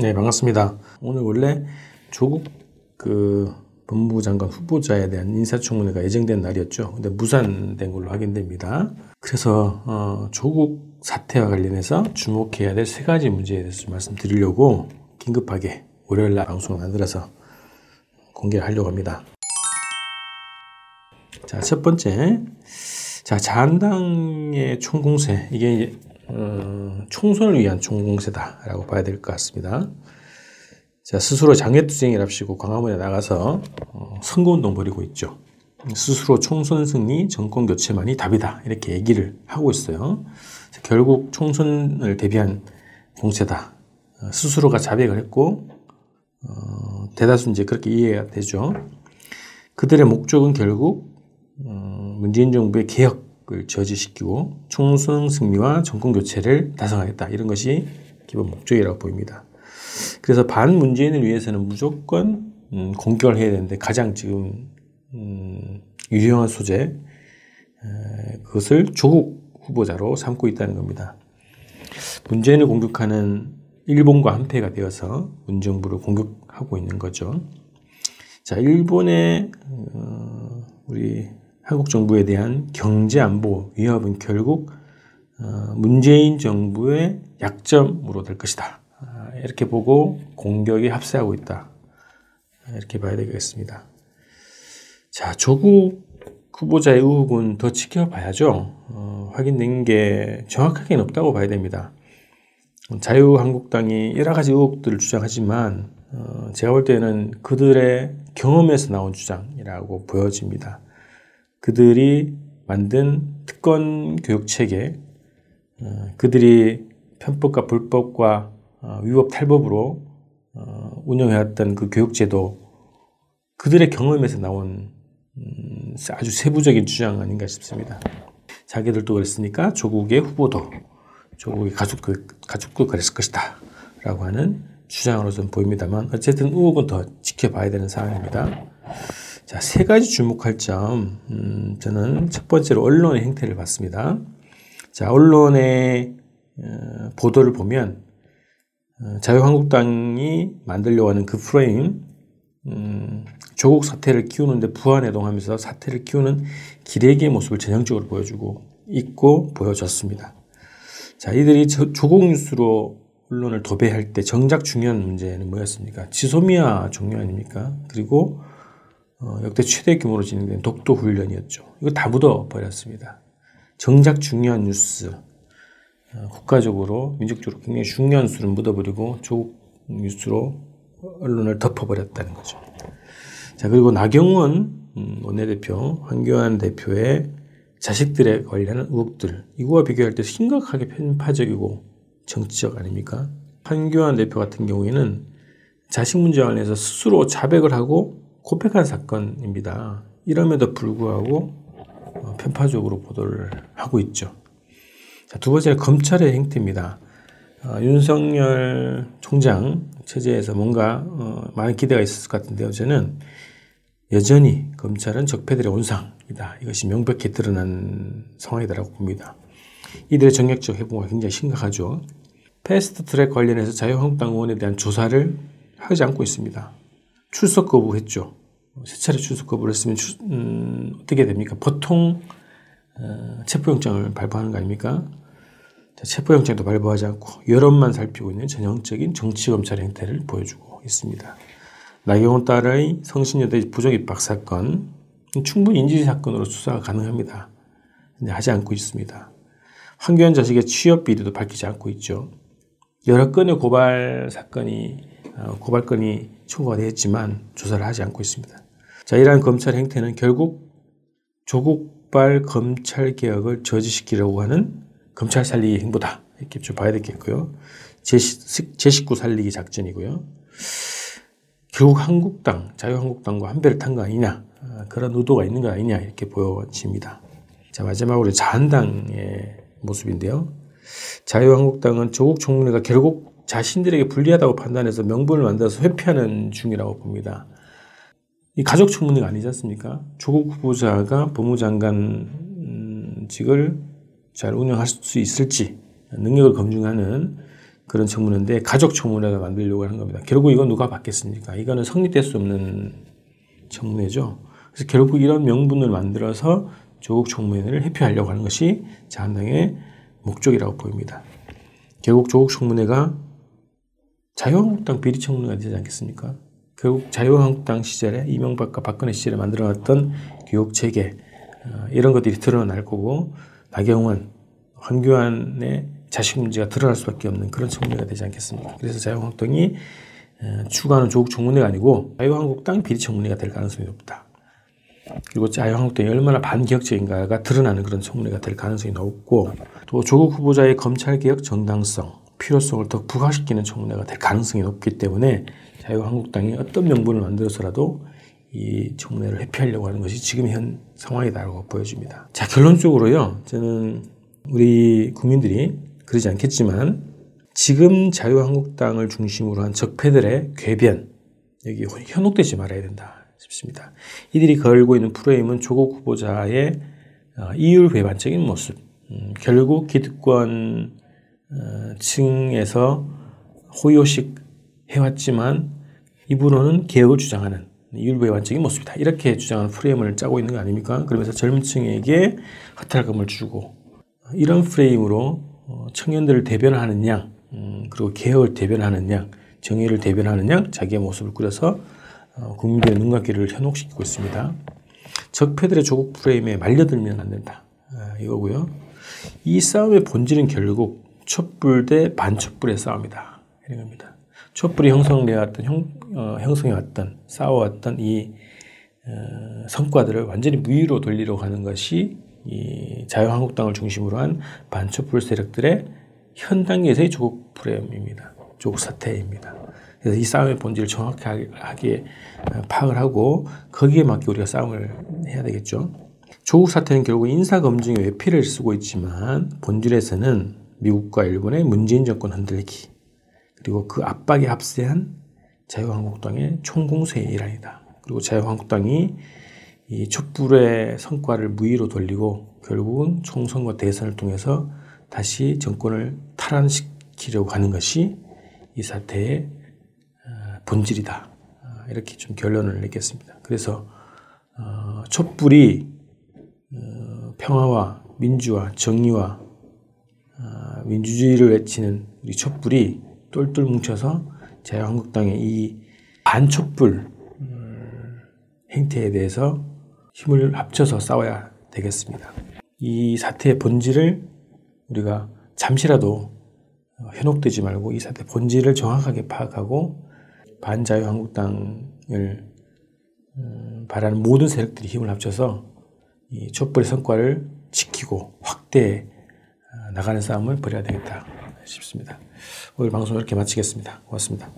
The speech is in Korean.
네, 반갑습니다. 오늘 원래 조국 그 법무부 장관 후보자에 대한 인사청문회가 예정된 날이었죠. 근데 무산된 걸로 확인됩니다. 그래서 어, 조국 사태와 관련해서 주목해야 될 세 가지 문제에 대해서 좀 말씀드리려고 긴급하게 월요일 날 방송을 만들어서 공개하려고 합니다. 자, 첫 번째. 자, 자한당의 총공세. 이게 어, 총선을 위한 총공세다라고 봐야 될 것 같습니다. 자, 스스로 장외투쟁이랍시고 광화문에 나가서 어, 선거운동 벌이고 있죠. 스스로 총선 승리, 정권 교체만이 답이다. 이렇게 얘기를 하고 있어요. 결국 총선을 대비한 공세다. 어, 스스로가 자백을 했고, 어, 대다수 이제 그렇게 이해가 되죠. 그들의 목적은 결국, 어, 문재인 정부의 개혁 을 저지시키고, 총선 승리와 정권 교체를 달성하겠다. 이런 것이 기본 목적이라고 보입니다. 그래서 반문재인을 위해서는 무조건 음, 공격을 해야 되는데 가장 지금 음, 유용한 소재 에, 그것을 조국 후보자로 삼고 있다는 겁니다. 문재인을 공격하는 일본과 한패가 되어서 문정부를 공격하고 있는 거죠. 자, 일본의 어, 우리 한국 정부에 대한 경제 안보 위협은 결국 어, 문재인 정부의 약점으로 될 것이다. 아, 이렇게 보고 공격에 합세하고 있다. 이렇게 봐야 되겠습니다. 자, 조국 후보자의 의혹은 더 지켜봐야죠. 어, 확인된 게 정확하게는 없다고 봐야 됩니다. 자유한국당이 여러 가지 의혹들을 주장하지만 어, 제가 볼 때는 그들의 경험에서 나온 주장이라고 보여집니다. 그들이 만든 특권 교육 체계, 어, 그들이 편법과 불법과 어, 위법 탈법으로 어, 운영해왔던 그 교육제도 그들의 경험에서 나온 음, 아주 세부적인 주장 아닌가 싶습니다. 자기들도 그랬으니까 조국의 후보도 조국의 가족도, 가족도 그랬을 것이다. 라고 하는 주장으로서는 보입니다만 어쨌든 의혹은 더 지켜봐야 되는 상황입니다. 자, 세 가지 주목할 점, 음, 저는 첫 번째로 언론의 행태를 봤습니다. 자, 언론의 어, 보도를 보면 어, 자유한국당이 만들려고 하는 그 프레임, 음, 조국 사태를 키우는데 부안해동하면서 사태를 키우는 기레기의 모습을 전형적으로 보여주고 있고 보여졌습니다. 자, 이들이 조국 뉴스로 언론을 도배할 때 정작 중요한 문제는 뭐였습니까? 지소미아 종료 아닙니까? 그리고 어, 역대 최대 규모로 진행된 독도 훈련이었죠. 이거 다 묻어 버렸습니다. 정작 중요한 뉴스, 어, 국가적으로 민족적으로 굉장히 중요한 수를 묻어버리고 조국 뉴스로 언론을 덮어버렸다는 거죠. 자 그리고 나경원 음, 원내대표, 황교안 대표의 자식들에 관련한 의혹들 이거와 비교할 때 심각하게 편파적이고 정치적 아닙니까? 황교안 대표 같은 경우에는 자식 문제 관련해서 스스로 자백을 하고 고백한 사건입니다. 이럼에도 불구하고 어, 편파적으로 보도를 하고 있죠. 자, 두 번째는 검찰의 행태입니다. 어, 윤석열 총장 체제에서 뭔가 어, 많은 기대가 있었을 것 같은데요. 저는 여전히 검찰은 적폐들의 온상이다. 이것이 명백히 드러난 상황이다라고 봅니다. 이들의 정략적 해부가 굉장히 심각하죠. 패스트 트랙 관련해서 자유한국당 의원에 대한 조사를 하지 않고 있습니다. 출석 거부했죠. 세 차례 출석 거부를 했으면 주, 음, 어떻게 됩니까? 보통 어, 체포영장을 발부하는 거 아닙니까? 체포영장도 발부하지 않고 여론만 살피고 있는 전형적인 정치검찰 행태를 보여주고 있습니다. 나경원 딸의 성신여대 부적 입학 사건 충분히 인지 사건으로 수사가 가능합니다. 근데 하지 않고 있습니다. 황교안 자식의 취업 비리도 밝히지 않고 있죠. 여러 건의 고발 사건이 어, 고발건이 청구가 되었지만 조사를 하지 않고 있습니다. 자, 이러한 검찰 행태는 결국 조국발 검찰 개혁을 저지시키려고 하는 검찰 살리기 행보다. 이렇게 좀 봐야 되겠고요. 제, 제 식구 살리기 작전이고요. 결국 한국당, 자유한국당과 한 배를 탄 거 아니냐. 아, 그런 의도가 있는 거 아니냐. 이렇게 보여집니다. 자, 마지막으로 자한당의 모습인데요. 자유한국당은 조국 총리가 결국 자신들에게 불리하다고 판단해서 명분을 만들어서 회피하는 중이라고 봅니다. 이 가족 청문회가 아니지 않습니까? 조국 후보자가 법무장관직을 잘 운영할 수 있을지 능력을 검증하는 그런 청문회인데 가족 청문회가 만들려고 하는 겁니다. 결국 이건 누가 받겠습니까? 이거는 성립될 수 없는 청문회죠. 그래서 결국 이런 명분을 만들어서 조국 청문회를 회피하려고 하는 것이 자한당의 목적이라고 보입니다. 결국 조국 청문회가 자유한국당 비리 청문회가 되지 않겠습니까? 결국 자유한국당 시절에 이명박과 박근혜 시절에 만들어놨던 교육 체계 어, 이런 것들이 드러날 거고 나경원, 황교안의 자식 문제가 드러날 수밖에 없는 그런 청문회가 되지 않겠습니까? 그래서 자유한국당이 어, 추구하는 조국 청문회가 아니고 자유한국당 비리 청문회가 될 가능성이 높다. 그리고 자유한국당이 얼마나 반기혁적인가가 드러나는 그런 청문회가 될 가능성이 높고 또 조국 후보자의 검찰개혁 정당성, 필요성을 더 부각시키는 청문회가 될 가능성이 높기 때문에 자유한국당이 어떤 명분을 만들어서라도 이 청문회를 회피하려고 하는 것이 지금 현 상황이다라고 보여집니다. 자, 결론적으로요. 저는 우리 국민들이 그러지 않겠지만 지금 자유한국당을 중심으로 한 적폐들의 궤변 여기 현혹되지 말아야 된다 싶습니다. 이들이 걸고 있는 프레임은 조국 후보자의 어, 이율 배반적인 모습, 음, 결국 기득권 어, 층에서 호요식 해왔지만 입으로는 개혁을 주장하는 이율배반적인 모습이다. 이렇게 주장하는 프레임을 짜고 있는 거 아닙니까? 그러면서 젊은 층에게 허탈감을 주고 이런 프레임으로 어, 청년들을 대변하는 양 음, 그리고 개혁을 대변하는 양 정의를 대변하는 양 자기의 모습을 꾸려서 어, 국민들의 눈과 귀를 현혹시키고 있습니다. 적폐들의 조국 프레임에 말려들면 안 된다. 아, 이거고요. 이 싸움의 본질은 결국 촛불 대 반촛불의 싸움이다. 이런 겁니다. 촛불이 형성되었던 형, 어, 형성해 왔던 싸워왔던 이 어, 성과들을 완전히 무위로 돌리려고 하는 것이 이 자유한국당을 중심으로 한 반촛불 세력들의 현 단계에서의 조국 프레임입니다. 조국 사태입니다. 그래서 이 싸움의 본질을 정확하게 어, 파악을 하고 거기에 맞게 우리가 싸움을 해야 되겠죠. 조국 사태는 결국 인사 검증의 외피를 쓰고 있지만 본질에서는 미국과 일본의 문재인 정권 흔들기 그리고 그 압박에 합세한 자유한국당의 총공세의 일환이다. 그리고 자유한국당이 이 촛불의 성과를 무위로 돌리고 결국은 총선과 대선을 통해서 다시 정권을 탈환시키려고 하는 것이 이 사태의 어, 본질이다. 어, 이렇게 좀 결론을 내겠습니다. 그래서 어, 촛불이 평화와 민주와 정의와 민주주의를 외치는 우리 촛불이 똘똘 뭉쳐서 자유한국당의 이 반촛불 음, 행태에 대해서 힘을 합쳐서 싸워야 되겠습니다. 이 사태의 본질을 우리가 잠시라도 현혹되지 말고 이 사태 본질을 정확하게 파악하고 반자유한국당을 음, 바라는 모든 세력들이 힘을 합쳐서 이 촛불의 성과를 지키고 확대해 나가는 싸움을 벌여야 되겠다 싶습니다. 오늘 방송 이렇게 마치겠습니다. 고맙습니다.